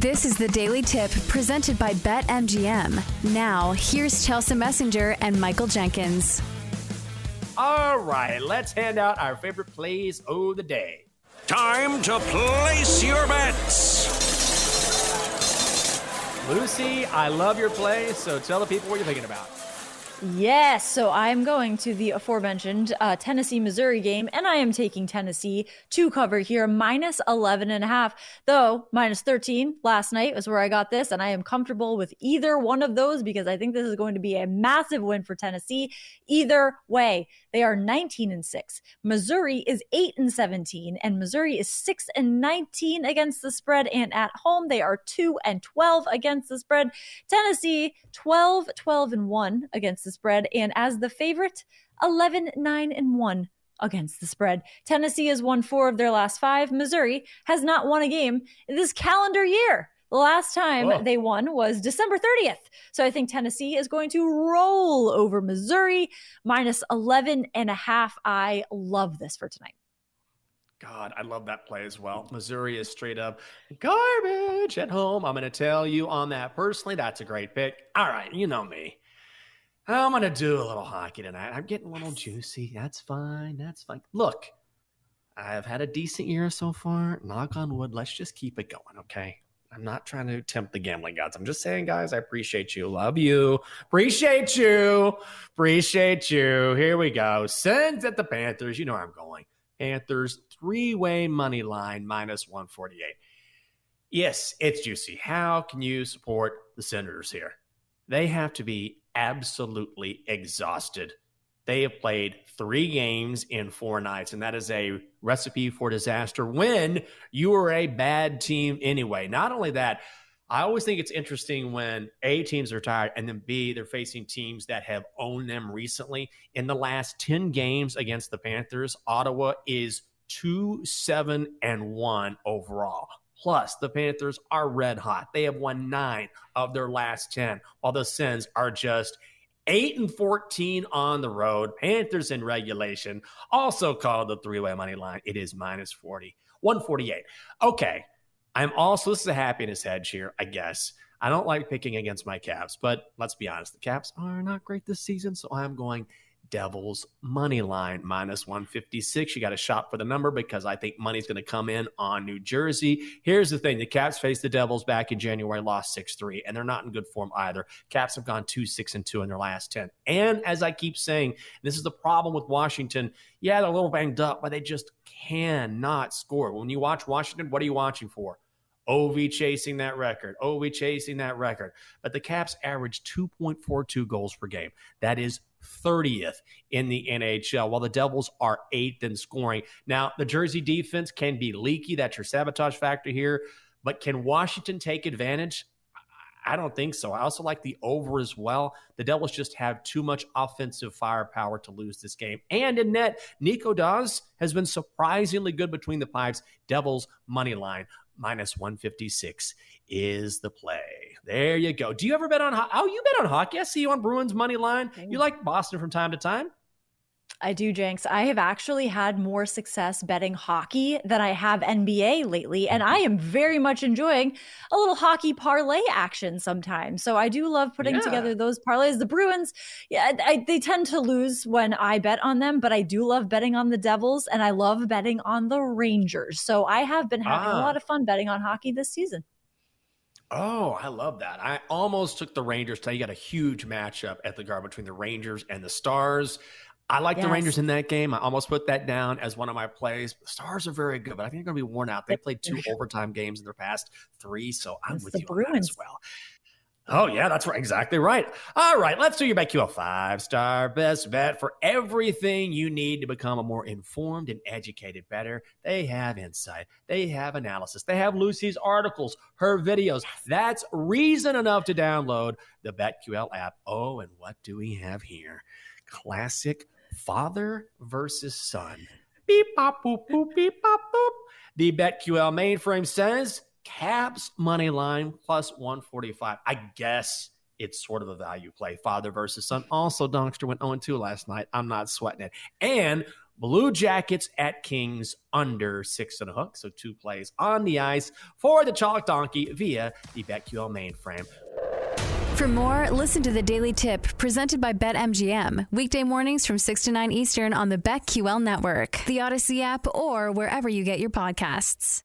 This is the Daily Tip presented by BetMGM. Now, here's Chelsea Messenger and Michael Jenkins. All right, let's hand out our favorite plays of the day. Time to place your bets. Lucy, I love your play, so tell the people what you're thinking about. Yes, so I'm going to the aforementioned uh, Tennessee Missouri game, and I am taking Tennessee to cover here, minus 11 and a half, though minus 13 last night was where I got this, and I am comfortable with either one of those because I think this is going to be a massive win for Tennessee. Either way, they are 19 and 6. Missouri is 8 and 17, and Missouri is 6 and 19 against the spread, and at home they are 2 and 12 against the spread. Tennessee 12, 12 and 1 against the spread. And as the favorite, 11, 9, and 1 against the spread. Tennessee has won four of their last five. Missouri has not won a game this calendar year. The last time Whoa. they won was December 30th. So I think Tennessee is going to roll over Missouri minus 11 and a half. I love this for tonight. God, I love that play as well. Missouri is straight up garbage at home. I'm going to tell you on that personally. That's a great pick. All right, you know me. I'm going to do a little hockey tonight. I'm getting a little juicy. That's fine. That's fine. Look, I've had a decent year so far. Knock on wood. Let's just keep it going, okay? I'm not trying to tempt the gambling gods. I'm just saying, guys, I appreciate you. Love you. Appreciate you. Appreciate you. Here we go. Sens at the Panthers. You know where I'm going. Panthers three way money line minus 148. Yes, it's juicy. How can you support the Senators here? They have to be absolutely exhausted. They have played three games in four nights, and that is a recipe for disaster when you are a bad team anyway. Not only that, I always think it's interesting when A, teams are tired, and then B, they're facing teams that have owned them recently. In the last 10 games against the Panthers, Ottawa is 2 7 and 1 overall. Plus, the Panthers are red hot. They have won nine of their last 10, while the Sens are just 8 and 14 on the road. Panthers in regulation, also called the three way money line. It is minus 40, 148. Okay. I'm also, this is a happiness hedge here, I guess. I don't like picking against my Caps, but let's be honest, the Caps are not great this season. So I'm going Devils money line minus 156. You got to shop for the number because I think money's going to come in on New Jersey. Here's the thing the Caps faced the Devils back in January, lost 6 3, and they're not in good form either. Caps have gone 2 6 and 2 in their last 10. And as I keep saying, this is the problem with Washington. Yeah, they're a little banged up, but they just cannot score. When you watch Washington, what are you watching for? Ovi chasing that record. Ovi chasing that record. But the Caps average 2.42 goals per game. That is 30th in the NHL, while the Devils are eighth in scoring. Now, the Jersey defense can be leaky. That's your sabotage factor here. But can Washington take advantage? I don't think so. I also like the over as well. The Devils just have too much offensive firepower to lose this game. And in net, Nico Daws has been surprisingly good between the pipes. Devils money line minus 156 is the play. There you go. Do you ever bet on ho- Oh, you bet on hockey. I see you on Bruins money line. You like Boston from time to time? I do, Jenks. I have actually had more success betting hockey than I have NBA lately, and I am very much enjoying a little hockey parlay action sometimes. So I do love putting yeah. together those parlays. The Bruins, yeah, I, they tend to lose when I bet on them, but I do love betting on the Devils, and I love betting on the Rangers. So I have been having ah. a lot of fun betting on hockey this season. Oh, I love that. I almost took the Rangers today. You got a huge matchup at the guard between the Rangers and the Stars. I like Yes. the Rangers in that game. I almost put that down as one of my plays. The Stars are very good, but I think they're going to be worn out. They played two overtime games in their past three, so I'm It's with you on that Bruins. as well. Oh yeah, that's right. Exactly right. All right, let's do your BetQL five star best bet for everything you need to become a more informed and educated bettor. They have insight, they have analysis, they have Lucy's articles, her videos. That's reason enough to download the BetQL app. Oh, and what do we have here? Classic father versus son. Beep bop boop boop beep bop boop. The BetQL mainframe says Caps money line plus 145. I guess it's sort of a value play. Father versus son. Also, Donkster went 0 2 last night. I'm not sweating it. And Blue Jackets at Kings under six and a hook. So two plays on the ice for the Chalk Donkey via the BetQL mainframe. For more, listen to the Daily Tip presented by BetMGM. Weekday mornings from 6 to 9 Eastern on the BetQL network, the Odyssey app, or wherever you get your podcasts.